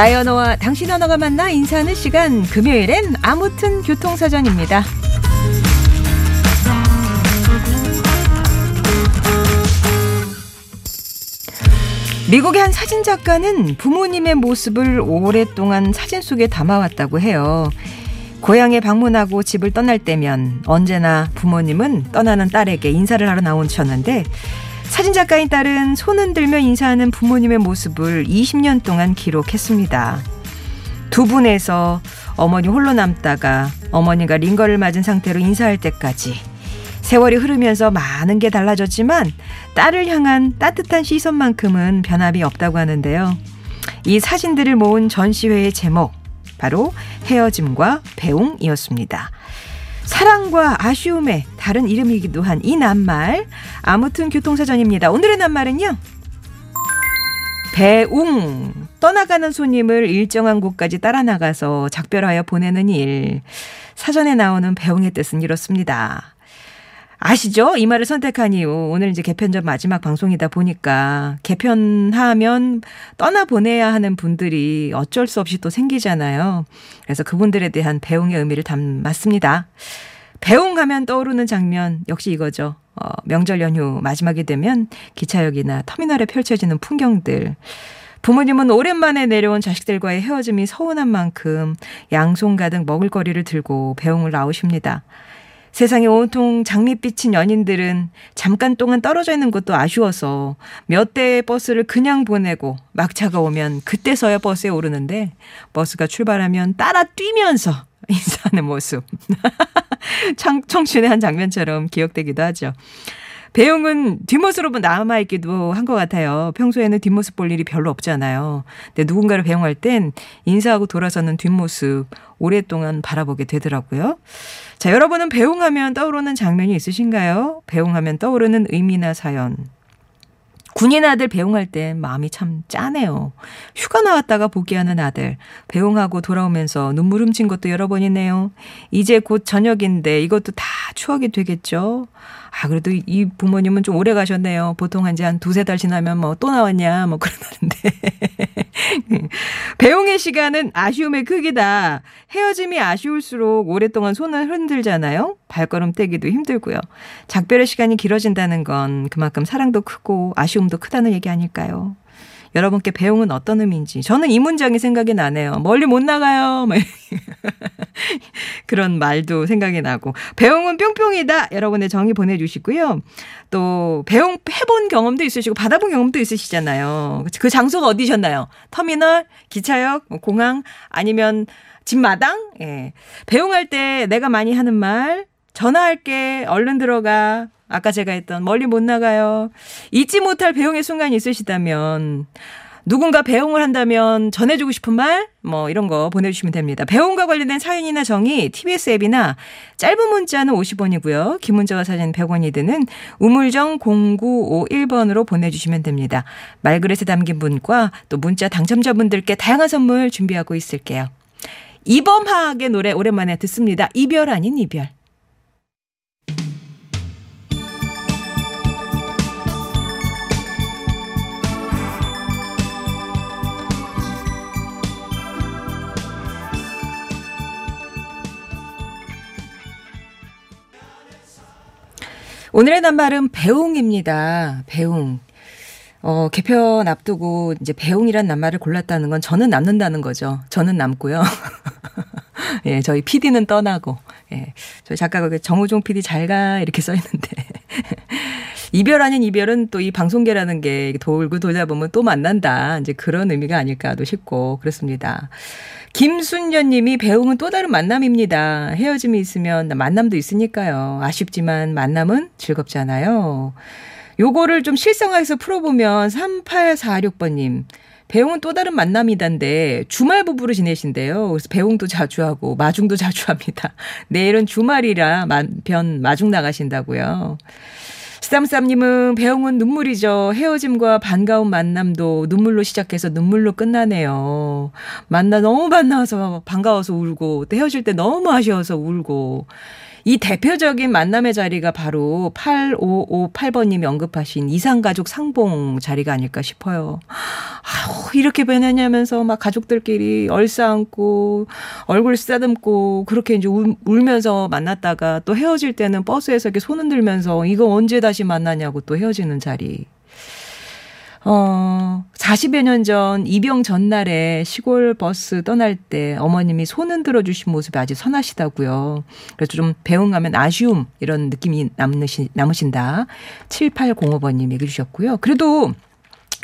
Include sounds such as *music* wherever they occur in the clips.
나의 언어와 당신 언어가 만나 인사하는 시간 금요일엔 아무튼 교통사전입니다. 미국의 한 사진 작가는 부모님의 모습을 오랫동안 사진 속에 담아왔다고 해요. 고향에 방문하고 집을 떠날 때면 언제나 부모님은 떠나는 딸에게 인사를 하러 나오셨는데 사진 작가인 딸은 손은 들며 인사하는 부모님의 모습을 20년 동안 기록했습니다. 두 분에서 어머니 홀로 남다가 어머니가 링거를 맞은 상태로 인사할 때까지 세월이 흐르면서 많은 게 달라졌지만 딸을 향한 따뜻한 시선만큼은 변함이 없다고 하는데요. 이 사진들을 모은 전시회의 제목 바로 헤어짐과 배웅이었습니다. 사랑과 아쉬움의 다른 이름이기도 한 이 낱말 아무튼 교통사전입니다. 오늘의 낱말은요. 배웅 떠나가는 손님을 일정한 곳까지 따라 나가서 작별하여 보내는 일 사전에 나오는 배웅의 뜻은 이렇습니다. 아시죠? 이 말을 선택한 이유. 오늘 이제 개편전 마지막 방송이다 보니까 개편하면 떠나보내야 하는 분들이 어쩔 수 없이 또 생기잖아요. 그래서 그분들에 대한 배웅의 의미를 담았습니다. 배웅 하면 떠오르는 장면 역시 이거죠. 어, 명절 연휴 마지막이 되면 기차역이나 터미널에 펼쳐지는 풍경들. 부모님은 오랜만에 내려온 자식들과의 헤어짐이 서운한 만큼 양손 가득 먹을거리를 들고 배웅을 나오십니다. 세상에 온통 장밋빛인 연인들은 잠깐 동안 떨어져 있는 것도 아쉬워서 몇 대의 버스를 그냥 보내고 막차가 오면 그때서야 버스에 오르는데 버스가 출발하면 따라 뛰면서 인사하는 모습. *laughs* 청, 청춘의 한 장면처럼 기억되기도 하죠. 배웅은 뒷모습으로 남아있기도 한 것 같아요. 평소에는 뒷모습 볼 일이 별로 없잖아요. 근데 누군가를 배웅할 땐 인사하고 돌아서는 뒷모습 오랫동안 바라보게 되더라고요. 자, 여러분은 배웅하면 떠오르는 장면이 있으신가요? 배웅하면 떠오르는 의미나 사연 군인 아들 배웅할 때 마음이 참 짠해요. 휴가 나왔다가 복귀하는 아들. 배웅하고 돌아오면서 눈물 훔친 것도 여러 번이네요. 이제 곧 저녁인데 이것도 다 추억이 되겠죠? 아, 그래도 이 부모님은 좀 오래 가셨네요. 보통 한 지한 두세 달 지나면 뭐 또 나왔냐, 뭐 *laughs* 그러는데. 배웅의 시간은 아쉬움의 크기다. 헤어짐이 아쉬울수록 오랫동안 손을 흔들잖아요. 발걸음 떼기도 힘들고요. 작별의 시간이 길어진다는 건 그만큼 사랑도 크고 아쉬움도 크다는 얘기 아닐까요? 여러분께 배웅은 어떤 의미인지 저는 이 문장이 생각이 나네요. 멀리 못 나가요. *laughs* 그런 말도 생각이 나고 배웅은 뿅뿅이다. 여러분의 정의 보내주시고요. 또 배웅 해본 경험도 있으시고 받아본 경험도 있으시잖아요. 그 장소가 어디셨나요? 터미널, 기차역, 뭐 공항 아니면 집마당? 예. 배웅할 때 내가 많이 하는 말 전화할게 얼른 들어가 아까 제가 했던 멀리 못 나가요. 잊지 못할 배웅의 순간이 있으시다면 누군가 배웅을 한다면 전해주고 싶은 말, 뭐 이런 거 보내주시면 됩니다. 배웅과 관련된 사연이나 정의 TBS 앱이나 짧은 문자는 50원이고요. 긴 문자와 사진 100원이 드는 우물정 0951번으로 보내주시면 됩니다. 말그릇에 담긴 분과 또 문자 당첨자분들께 다양한 선물 준비하고 있을게요. 이범학의 노래 오랜만에 듣습니다. 이별 아닌 이별. 오늘의 낱말은 배웅입니다. 배웅. 어, 개편 앞두고 이제 배웅이란 낱말을 골랐다는 건 저는 남는다는 거죠. 저는 남고요. *laughs* 예, 저희 PD는 떠나고, 예, 저희 작가가 정우종 PD 잘 가, 이렇게 써 있는데. *laughs* 이별 아닌 이별은 또 이 방송계라는 게 돌고 돌다 보면 또 만난다. 이제 그런 의미가 아닐까도 싶고, 그렇습니다. 김순연 님이 배웅은 또 다른 만남입니다. 헤어짐이 있으면 만남도 있으니까요. 아쉽지만 만남은 즐겁잖아요. 요거를 좀 실생활에서 풀어보면 3846번님. 배웅은 또 다른 만남이단데 주말 부부로 지내신대요. 그래서 배웅도 자주 하고 마중도 자주 합니다. *laughs* 내일은 주말이라 편 마중 나가신다고요. 스담쌈님은 배웅은 눈물이죠. 헤어짐과 반가운 만남도 눈물로 시작해서 눈물로 끝나네요. 만나 너무 만나서 반가워서 울고 또 헤어질 때 너무 아쉬워서 울고 이 대표적인 만남의 자리가 바로 8558번님이 언급하신 이상가족 상봉 자리가 아닐까 싶어요. 아우, 이렇게 변했냐면서 막 가족들끼리 얼싸안고 얼굴 쓰다듬고 그렇게 이제 울, 울면서 만났다가 또 헤어질 때는 버스에서 이렇게 손 흔 들면서 이거 언제 다시 만나냐고 또 헤어지는 자리. 어, 40여 년 전 입영 전날에 시골 버스 떠날 때 어머님이 손은 들어주신 모습이 아주 선하시다고요. 그래서 좀 배웅하면 아쉬움 이런 느낌이 남으시, 남으신다. 7805번님 얘기해 주셨고요. 그래도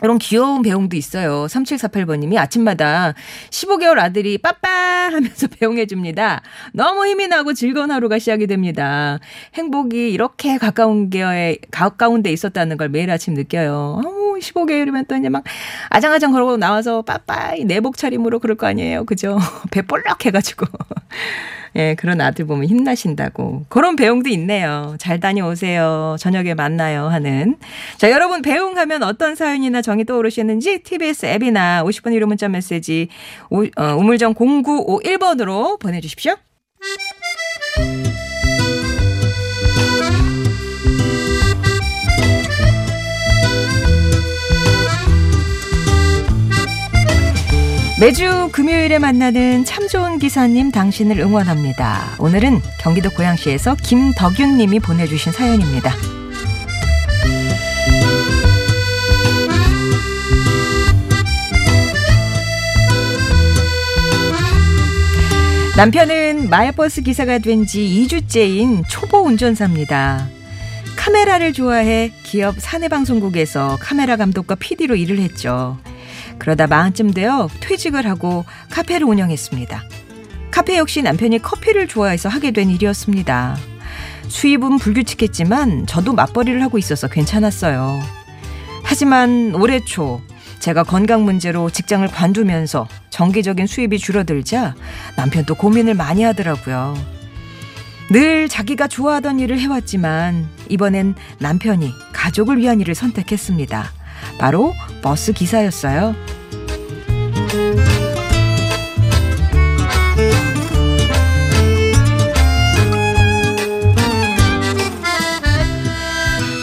이런 귀여운 배웅도 있어요. 3748번님이 아침마다 15개월 아들이 빠빠 하면서 *laughs* 배웅해줍니다. 너무 힘이 나고 즐거운 하루가 시작이 됩니다. 행복이 이렇게 가까운 게, 가까운 데 있었다는 걸 매일 아침 느껴요. 어머, 15개월이면 또 이제 막 아장아장 걸고 나와서 빠빠이 내복 차림으로 그럴 거 아니에요. 그죠? *laughs* 배 볼록 해가지고. *laughs* 예, 그런 아들 보면 힘나신다고. 그런 배웅도 있네요. 잘 다녀오세요. 저녁에 만나요. 하는. 자, 여러분 배웅하면 어떤 사연이나 정이 떠오르시는지 TBS 앱이나 50번 1호 문자 메시지 어, 우물정 0951번으로 보내주십시오. 매주 금요일에 만나는 참 좋은 기사님 당신을 응원합니다. 오늘은 경기도 고양시에서 김덕윤 님이 보내주신 사연입니다. 남편은 마을버스 기사가 된 지 2주째인 초보 운전사입니다. 카메라를 좋아해 기업 사내 방송국에서 카메라 감독과 PD로 일을 했죠. 그러다 마흔쯤 되어 퇴직을 하고 카페를 운영했습니다. 카페 역시 남편이 커피를 좋아해서 하게 된 일이었습니다. 수입은 불규칙했지만 저도 맞벌이를 하고 있어서 괜찮았어요. 하지만 올해 초 제가 건강 문제로 직장을 관두면서 정기적인 수입이 줄어들자 남편도 고민을 많이 하더라고요. 늘 자기가 좋아하던 일을 해왔지만 이번엔 남편이 가족을 위한 일을 선택했습니다. 바로 버스 기사였어요.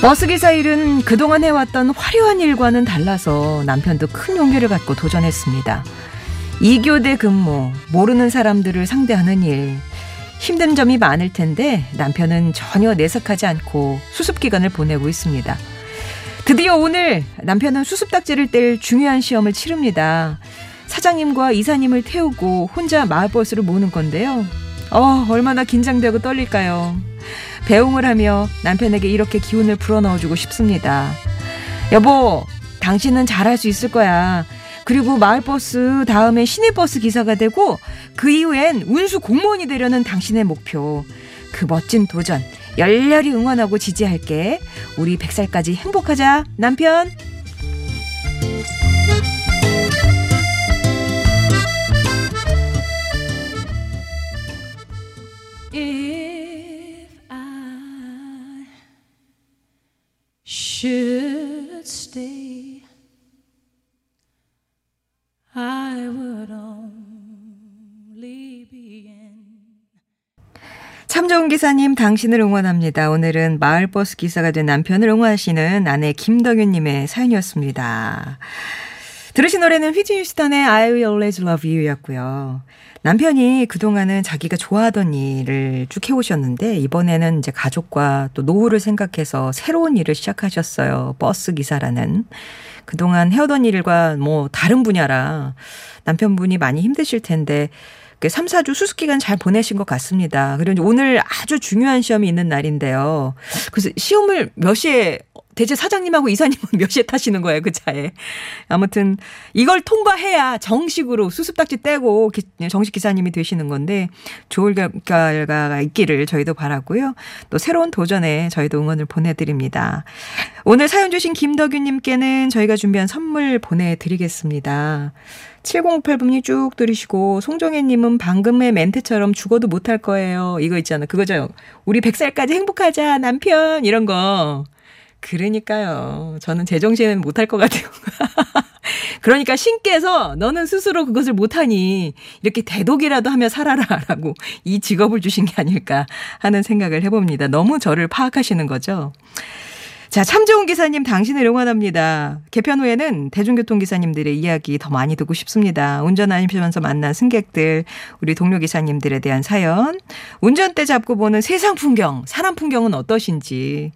버스기사 일은 그동안 해왔던 화려한 일과는 달라서 남편도 큰 용기를 갖고 도전했습니다. 이교대 근무, 모르는 사람들을 상대하는 일. 힘든 점이 많을 텐데 남편은 전혀 내색하지 않고 수습기간을 보내고 있습니다. 드디어 오늘 남편은 수습딱지를 뗄 중요한 시험을 치릅니다. 사장님과 이사님을 태우고 혼자 마을버스를 모는 건데요. 어, 얼마나 긴장되고 떨릴까요? 배웅을 하며 남편에게 이렇게 기운을 불어넣어주고 싶습니다. 여보, 당신은 잘할 수 있을 거야. 그리고 마을버스 다음에 시내버스 기사가 되고 그 이후엔 운수 공무원이 되려는 당신의 목표. 그 멋진 도전 열렬히 응원하고 지지할게. 우리 100살까지 행복하자, 남편. 참 좋은 기사님, 당신을 응원합니다. 오늘은 마을버스 기사가 된 남편을 응원하시는 아내 김덕윤님의 사연이었습니다. 들으신 노래는 휘진 휴스턴의 I Will Always Love You 였고요. 남편이 그동안은 자기가 좋아하던 일을 쭉 해오셨는데 이번에는 이제 가족과 또 노후를 생각해서 새로운 일을 시작하셨어요. 버스 기사라는. 그동안 해오던 일과 뭐 다른 분야라 남편분이 많이 힘드실 텐데 3, 4주 수습 기간 잘 보내신 것 같습니다. 그리고 오늘 아주 중요한 시험이 있는 날인데요. 그래서 시험을 몇 시에 대체 사장님하고 이사님은 *laughs* 몇 시에 타시는 거예요, 그 차에. 아무튼 이걸 통과해야 정식으로 수습딱지 떼고 정식 기사님이 되시는 건데 좋을 결과가 있기를 저희도 바라고요. 또 새로운 도전에 저희도 응원을 보내드립니다. 오늘 사연 주신 김덕윤님께는 저희가 준비한 선물 보내드리겠습니다. 7058분이 쭉 들으시고 송정혜님은 방금의 멘트처럼 죽어도 못할 거예요. 이거 있잖아. 그거죠. 우리 100살까지 행복하자 남편 이런 거. 그러니까요. 저는 제정신은 못할 것 같아요. *laughs* 그러니까 신께서 너는 스스로 그것을 못하니 이렇게 대독이라도 하며 살아라라고 이 직업을 주신 게 아닐까 하는 생각을 해봅니다. 너무 저를 파악하시는 거죠. 자, 참 좋은 기사님 당신을 응원합니다. 개편 후에는 대중교통 기사님들의 이야기 더 많이 듣고 싶습니다. 운전하시면서 만난 승객들, 우리 동료 기사님들에 대한 사연, 운전대 잡고 보는 세상 풍경, 사람 풍경은 어떠신지.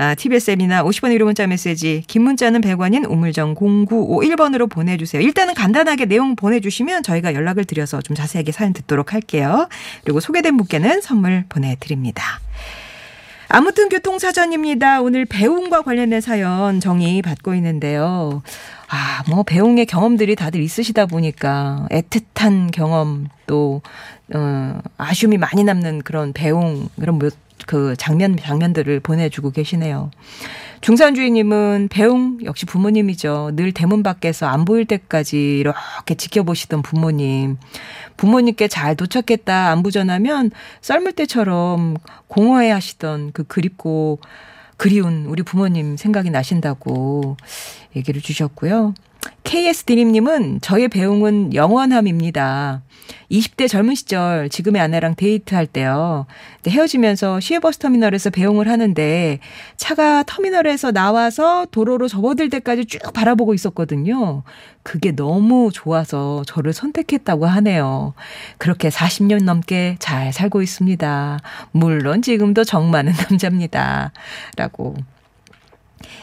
아, TBS 앱이나 50원 유료 문자 메시지, 긴 문자는 100원인 우물정 0951번으로 보내주세요. 일단은 간단하게 내용 보내주시면 저희가 연락을 드려서 좀 자세하게 사연 듣도록 할게요. 그리고 소개된 분께는 선물 보내드립니다. 아무튼 교통사전입니다. 오늘 배웅과 관련된 사연 정의 받고 있는데요. 아, 뭐 배웅의 경험들이 다들 있으시다 보니까 애틋한 경험 또 어, 아쉬움이 많이 남는 그런 배웅 그런 뭐, 그 장면 장면들을 보내주고 계시네요. 중산주의님은 배웅 역시 부모님이죠. 늘 대문 밖에서 안 보일 때까지 이렇게 지켜보시던 부모님. 부모님께 잘 도착했다 안부 전하면 썰물 때처럼 공허해 하시던 그 그립고 그리운 우리 부모님 생각이 나신다고 얘기를 주셨고요. KS 드림님은 저의 배웅은 영원함입니다. 20대 젊은 시절 지금의 아내랑 데이트할 때요. 헤어지면서 시외버스 터미널에서 배웅을 하는데 차가 터미널에서 나와서 도로로 접어들 때까지 쭉 바라보고 있었거든요. 그게 너무 좋아서 저를 선택했다고 하네요. 그렇게 40년 넘게 잘 살고 있습니다. 물론 지금도 정 많은 *laughs* 남자입니다. 라고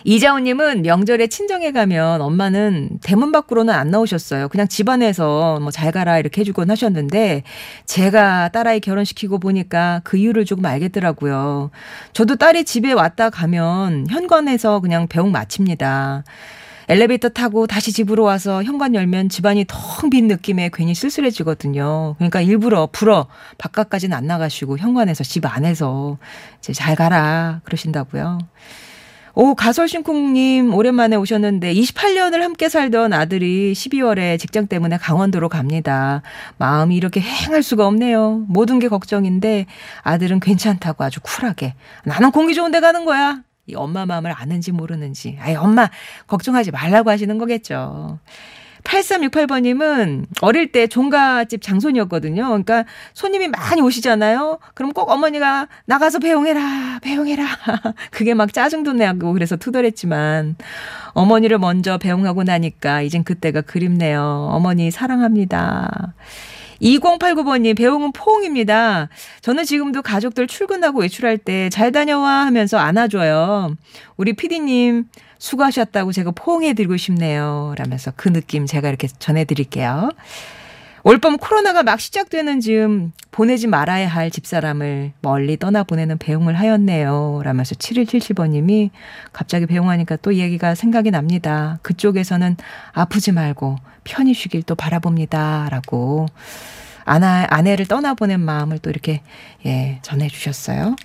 이자훈님은 명절에 친정에 가면 엄마는 대문 밖으로는 안 나오셨어요. 그냥 집안에서 뭐 잘 가라 이렇게 해주곤 하셨는데 제가 딸아이 결혼시키고 보니까 그 이유를 조금 알겠더라고요. 저도 딸이 집에 왔다 가면 현관에서 그냥 배웅 마칩니다. 엘리베이터 타고 다시 집으로 와서 현관 열면 집안이 텅 빈 느낌에 괜히 쓸쓸해지거든요. 그러니까 일부러 불어 바깥까지는 안 나가시고 현관에서 집 안에서 이제 잘 가라 그러신다고요. 오, 가설신쿵님, 오랜만에 오셨는데, 28년을 함께 살던 아들이 12월에 직장 때문에 강원도로 갑니다. 마음이 이렇게 행할 수가 없네요. 모든 게 걱정인데, 아들은 괜찮다고 아주 쿨하게. 나는 공기 좋은 데 가는 거야. 이 엄마 마음을 아는지 모르는지. 아이, 엄마, 걱정하지 말라고 하시는 거겠죠. 8368번님은 어릴 때 종갓집 장손이었거든요. 그러니까 손님이 많이 오시잖아요. 그럼 꼭 어머니가 나가서 배웅해라, 배웅해라. *laughs* 그게 막 짜증도 내고 그래서 투덜했지만 어머니를 먼저 배웅하고 나니까 이젠 그때가 그립네요. 어머니 사랑합니다. 2089번님, 배웅은 포옹입니다. 저는 지금도 가족들 출근하고 외출할 때 잘 다녀와 하면서 안아줘요. 우리 피디님, 수고하셨다고 제가 포옹해드리고 싶네요. 라면서 그 느낌 제가 이렇게 전해드릴게요. 올봄 코로나가 막 시작되는 즈음 보내지 말아야 할 집사람을 멀리 떠나보내는 배웅을 하였네요. 라면서 7177번님이 갑자기 배웅하니까 또 얘기가 생각이 납니다. 그쪽에서는 아프지 말고 편히 쉬길 또 바라봅니다. 라고 아나, 아내를 떠나보낸 마음을 또 이렇게 예, 전해주셨어요.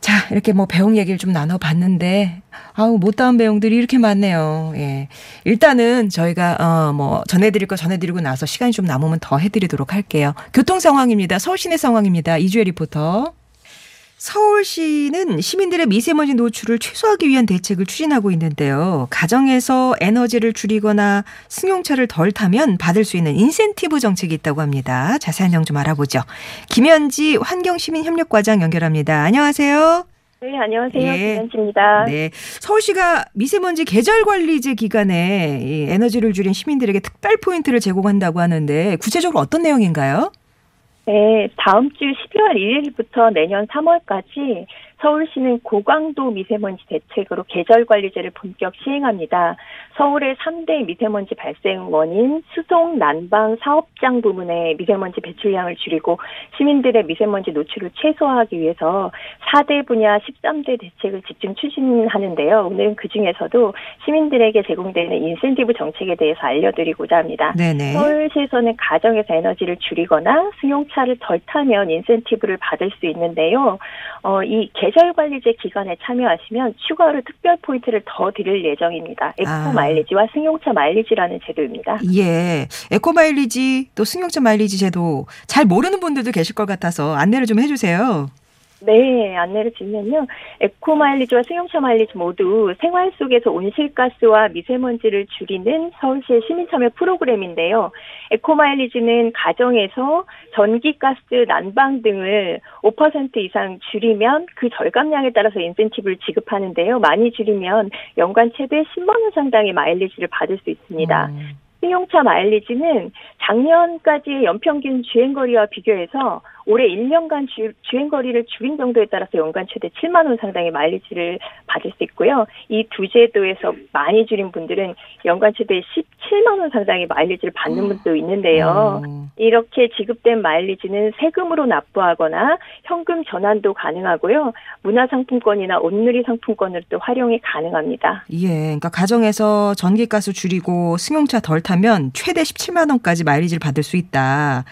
자, 이렇게 뭐 배웅 얘기를 좀 나눠봤는데, 아우, 못다한 배웅들이 이렇게 많네요. 예. 일단은 저희가, 어, 뭐, 전해드릴 거 전해드리고 나서 시간이 좀 남으면 더 해드리도록 할게요. 교통 상황입니다. 서울 시내 상황입니다. 이주혜 리포터. 서울시는 시민들의 미세먼지 노출을 최소화하기 위한 대책을 추진하고 있는데요. 가정에서 에너지를 줄이거나 승용차를 덜 타면 받을 수 있는 인센티브 정책이 있다고 합니다. 자세한 내용 좀 알아보죠. 김현지 환경시민협력과장 연결합니다. 안녕하세요. 네, 안녕하세요. 예. 김현지입니다. 네. 서울시가 미세먼지 계절 관리제 기간에 에너지를 줄인 시민들에게 특별 포인트를 제공한다고 하는데 구체적으로 어떤 내용인가요? 네, 다음 주 12월 1일부터 내년 3월까지 서울시는 고강도 미세먼지 대책으로 계절 관리제를 본격 시행합니다. 서울의 3대 미세먼지 발생 원인 수송 난방 사업장 부문의 미세먼지 배출량을 줄이고 시민들의 미세먼지 노출을 최소화하기 위해서 4대 분야 13대 대책을 집중 추진하는데요. 오늘은 그 중에서도 시민들에게 제공되는 인센티브 정책에 대해서 알려드리고자 합니다. 네네. 서울시에서는 가정에서 에너지를 줄이거나 승용차를 덜 타면 인센티브를 받을 수 있는데요. 어, 이 계절 관리제 기간에 참여하시면 추가로 특별 포인트를 더 드릴 예정입니다. 에코 아. 마일리지와 승용차 마일리지라는 제도입니다. 예. 에코 마일리지 또 승용차 마일리지 제도 잘 모르는 분들도 계실 것 같아서 안내를 좀 해주세요. 네, 안내를 드리면요. 에코 마일리지와 승용차 마일리지 모두 생활 속에서 온실가스와 미세먼지를 줄이는 서울시의 시민참여 프로그램인데요. 에코 마일리지는 가정에서 전기 가스, 난방 등을 5% 이상 줄이면 그 절감량에 따라서 인센티브를 지급하는데요. 많이 줄이면 연간 최대 10만 원 상당의 마일리지를 받을 수 있습니다. 음. 승용차 마일리지는 작년까지의 연평균 주행거리와 비교해서 올해 1년간 주, 주행 거리를 줄인 정도에 따라서 연간 최대 7만 원 상당의 마일리지를 받을 수 있고요. 이 두 제도에서 많이 줄인 분들은 연간 최대 17만 원 상당의 마일리지를 받는 음. 분도 있는데요. 음. 이렇게 지급된 마일리지는 세금으로 납부하거나 현금 전환도 가능하고요. 문화상품권이나 온누리 상품권으로도 활용이 가능합니다. 예, 그러니까 가정에서 전기가스 줄이고 승용차 덜 타면 최대 17만 원까지 마일리지를 받을 수 있다.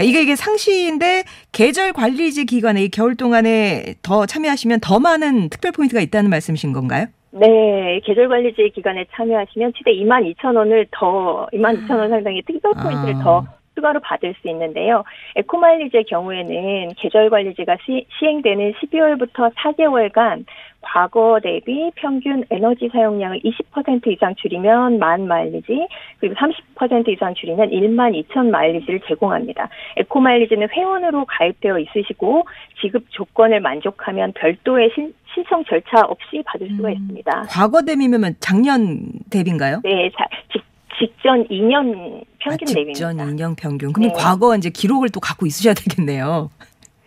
그러니까 이게 이게 상시인데 계절 관리제 기간에 이 겨울 동안에 더 참여하시면 더 많은 특별 포인트가 있다는 말씀이신 건가요? 네, 계절 관리제 기간에 참여하시면 최대 2만 2천 원을 더 2만 2천 원 상당의 특별 포인트를 아. 더 추가로 받을 수 있는데요. 에코마일리지의 경우에는 계절 관리제가 시, 행되는 12월부터 4개월간 과거 대비 평균 에너지 사용량을 20% 이상 줄이면 만 마일리지, 그리고 30% 이상 줄이면 1만 2천 마일리지를 제공합니다. 에코 마일리지는 회원으로 가입되어 있으시고 지급 조건을 만족하면 별도의 신, 신청 절차 없이 받을 수가 음, 있습니다. 과거 대비면 작년 대비인가요? 네, 자, 직, 직전 2년 평균 아, 대비입니다. 직전 2년 평균. 그럼 네. 과거 이제 기록을 또 갖고 있으셔야 되겠네요.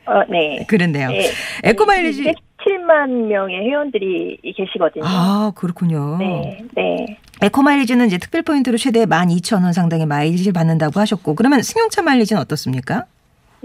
어, 네. 그런데요. 네. 에코마일리지 7만 명의 회원들이 계시거든요. 아, 그렇군요. 네. 네. 에코 마일리지는 이제 특별 포인트로 최대 12,000원 상당의 마일리지를 받는다고 하셨고 그러면 승용차 마일리지는 어떻습니까?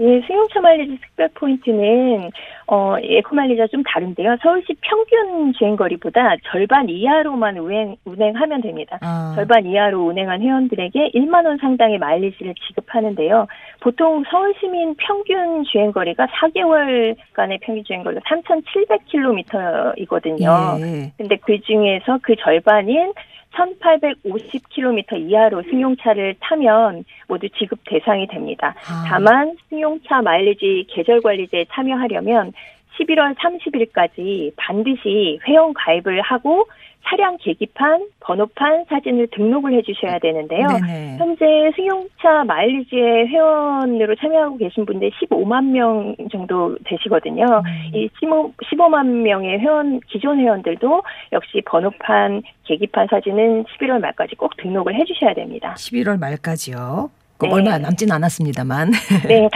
예, 승용차 마일리지 특별 포인트는 어, 에코 마일리지가 좀 다른데요. 서울시 평균 주행거리보다 절반 이하로만 운행, 운행하면 됩니다. 아. 절반 이하로 운행한 회원들에게 1만 원 상당의 마일리지를 지급하는데요. 보통 서울 시민 평균 주행거리가 4개월간의 평균 주행거리가 3,700km이거든요. 예. 근데 그 중에서 그 절반인 1850km 이하로 승용차를 타면 모두 지급 대상이 됩니다. 아. 다만 승용차 마일리지 계절 관리제에 참여하려면 11월 30일까지 반드시 회원 가입을 하고 차량 계기판, 번호판, 사진을 등록을 해주셔야 되는데요. 네네. 현재 승용차 마일리지의 회원으로 참여하고 계신 분들 15만 명 정도 되시거든요. 음. 이 15, 15만 명의 회원 기존 회원들도 역시 번호판, 계기판 사진은 11월 말까지 꼭 등록을 해주셔야 됩니다. 11월 말까지요. 네. 얼마 남진 않았습니다만. 네,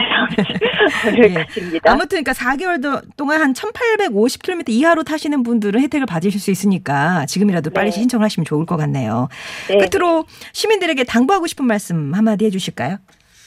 오늘까지입니다. *laughs* 아무튼 그러니까 4개월 동안 한 1,850km 이하로 타시는 분들은 혜택을 받으실 수 있으니까 지금이라도 빨리 네. 신청하시면 좋을 것 같네요. 네. 끝으로 시민들에게 당부하고 싶은 말씀 한마디 해주실까요?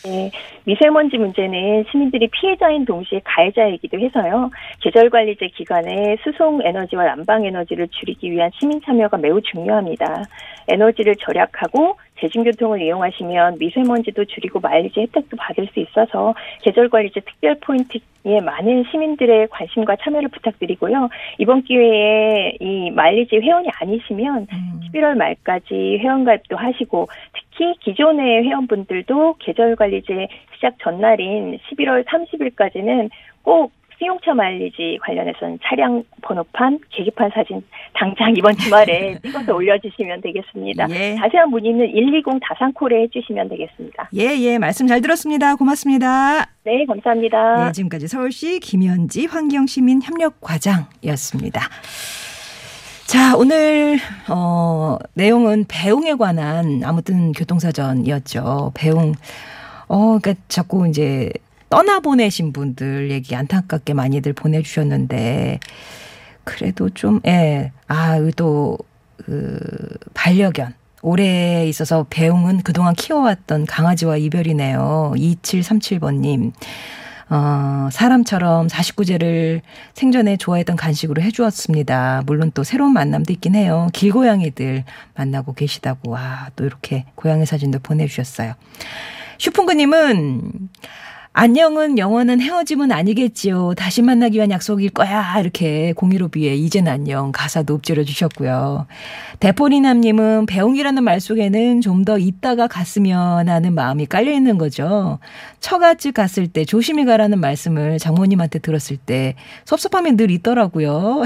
네, 미세먼지 문제는 시민들이 피해자인 동시에 가해자이기도 해서요. 계절관리제 기간에 수송 에너지와 난방 에너지를 줄이기 위한 시민 참여가 매우 중요합니다. 에너지를 절약하고 대중교통을 이용하시면 미세먼지도 줄이고 마일리지 혜택도 받을 수 있어서 계절관리제 특별 포인트에 많은 시민들의 관심과 참여를 부탁드리고요. 이번 기회에 이 마일리지 회원이 아니시면 음. 11월 말까지 회원가입도 하시고 특히 기존의 회원분들도 계절관리제 시작 전날인 11월 30일까지는 꼭 승용차 마일리지 관련해서는 차량 번호판, 계기판 사진 당장 이번 주말에 *laughs* 찍어서 올려주시면 되겠습니다. 예. 자세한 문의는 120 다산콜에 해주시면 되겠습니다. 예, 예. 말씀 잘 들었습니다. 고맙습니다. 네, 감사합니다. 네, 지금까지 서울시 김현지 환경시민협력과장이었습니다. 자, 오늘, 어, 내용은 배웅에 관한 아무튼 교통사전이었죠. 배웅. 어, 그니까 자꾸 이제 떠나보내신 분들 얘기 안타깝게 많이들 보내주셨는데, 그래도 좀, 예, 아, 또, 그, 반려견. 올해 있어서 배웅은 그동안 키워왔던 강아지와 이별이네요. 2737번님. 어, 사람처럼 49제를 생전에 좋아했던 간식으로 해주었습니다. 물론 또 새로운 만남도 있긴 해요. 길고양이들 만나고 계시다고. 와, 또 이렇게 고양이 사진도 보내주셨어요. 슈풍그님은 안녕은 영원한 헤어짐은 아니겠지요. 다시 만나기 위한 약속일 거야. 이렇게 비해 이젠 안녕 가사도 읊조려 주셨고요. 대포리남님은 배웅이라는 말 속에는 좀 더 있다가 갔으면 하는 마음이 깔려 있는 거죠. 처갓집 갔을 때 조심히 가라는 말씀을 장모님한테 들었을 때 섭섭함이 늘 있더라고요.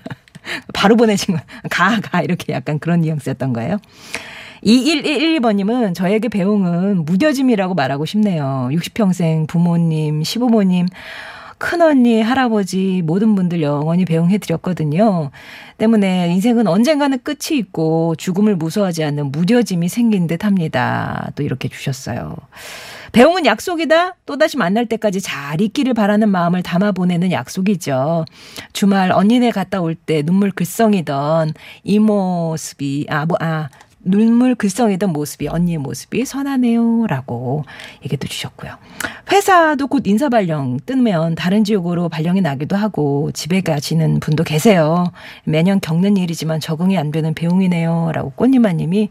*laughs* 바로 보내신 거. 가, 가. 이렇게 약간 그런 뉘앙스였던 거예요. 2111번님은 저에게 배웅은 무뎌짐이라고 말하고 싶네요. 60평생 부모님, 시부모님, 큰언니, 할아버지, 모든 분들 영원히 배웅해드렸거든요. 때문에 인생은 언젠가는 끝이 있고 죽음을 무서워하지 않는 무뎌짐이 생긴 듯 합니다. 또 이렇게 주셨어요. 배웅은 약속이다. 또다시 만날 때까지 잘 있기를 바라는 마음을 담아 보내는 약속이죠. 주말 언니네 갔다 올 때 눈물 글썽이던 이 모습이, 아, 뭐, 아, 눈물 글썽이던 모습이 언니의 모습이 선하네요라고 얘기도 주셨고요. 회사도 곧 인사 발령 뜨면 다른 지역으로 발령이 나기도 하고 집에 가시는 분도 계세요. 매년 겪는 일이지만 적응이 안 되는 배웅이네요라고 꽃님아님이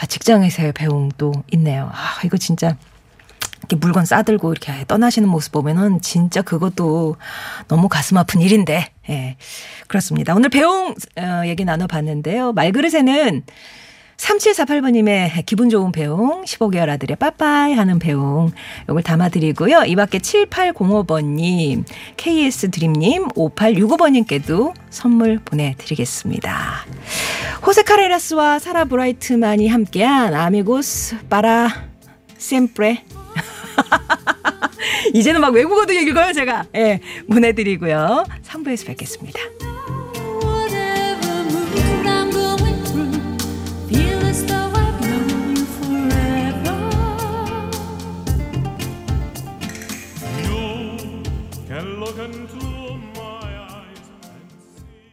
아 직장에서의 배웅도 있네요. 아 이거 진짜 이렇게 물건 싸들고 이렇게 떠나시는 모습 보면은 진짜 그것도 너무 가슴 아픈 일인데, 예. 그렇습니다. 오늘 배웅, 어, 얘기 나눠봤는데요. 말그릇에는 3748번님의 기분 좋은 배웅, 15개월 아들의 빠빠이 하는 배웅, 요걸 담아드리고요. 이 밖에 7805번님, KS 드림님, 5865번님께도 선물 보내드리겠습니다. 호세 카레라스와 사라 브라이트만이 함께한 Amigos para siempre. *laughs* 이제는 막 외국어도 읽어요, 제가. 예, 네, 보내드리고요. 3부에서 뵙겠습니다.